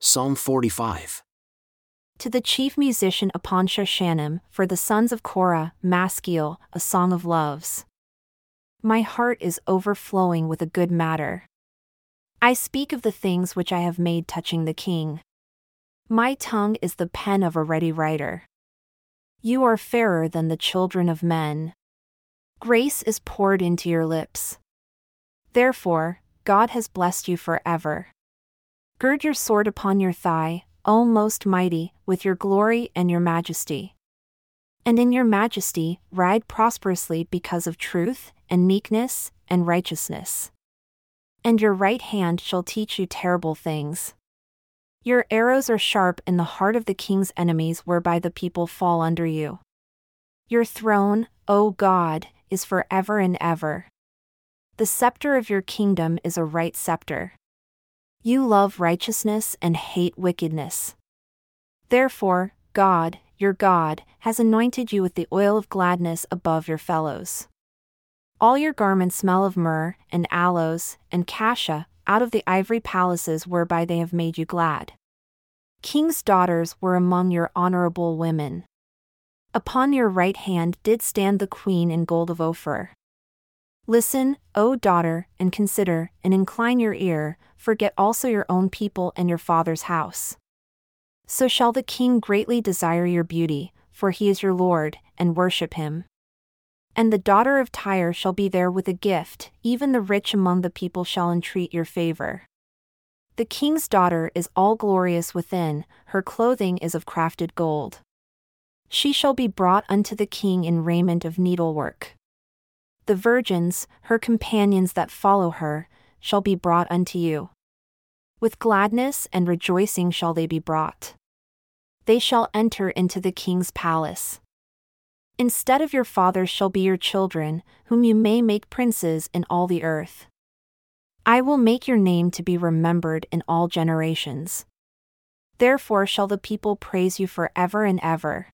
Psalm 45. To the chief musician upon Shoshanim, for the sons of Korah, Maskil, a song of loves. My heart is overflowing with a good matter. I speak of the things which I have made touching the king. My tongue is the pen of a ready writer. You are fairer than the children of men. Grace is poured into your lips. Therefore, God has blessed you forever. Gird your sword upon your thigh, O most mighty, with your glory and your majesty. And in your majesty, ride prosperously because of truth, and meekness, and righteousness. And your right hand shall teach you terrible things. Your arrows are sharp in the heart of the king's enemies, whereby the people fall under you. Your throne, O God, is for ever and ever. The scepter of your kingdom is a right scepter. You love righteousness and hate wickedness. Therefore, God, your God, has anointed you with the oil of gladness above your fellows. All your garments smell of myrrh, and aloes, and cassia, out of the ivory palaces whereby they have made you glad. King's daughters were among your honorable women. Upon your right hand did stand the queen in gold of Ophir. Listen, O daughter, and consider, and incline your ear, forget also your own people and your father's house. So shall the king greatly desire your beauty, for he is your Lord, and worship him. And the daughter of Tyre shall be there with a gift, even the rich among the people shall entreat your favor. The king's daughter is all glorious within, her clothing is of crafted gold. She shall be brought unto the king in raiment of needlework. The virgins, her companions that follow her, shall be brought unto you. With gladness and rejoicing shall they be brought. They shall enter into the king's palace. Instead of your fathers shall be your children, whom you may make princes in all the earth. I will make your name to be remembered in all generations. Therefore shall the people praise you for ever and ever.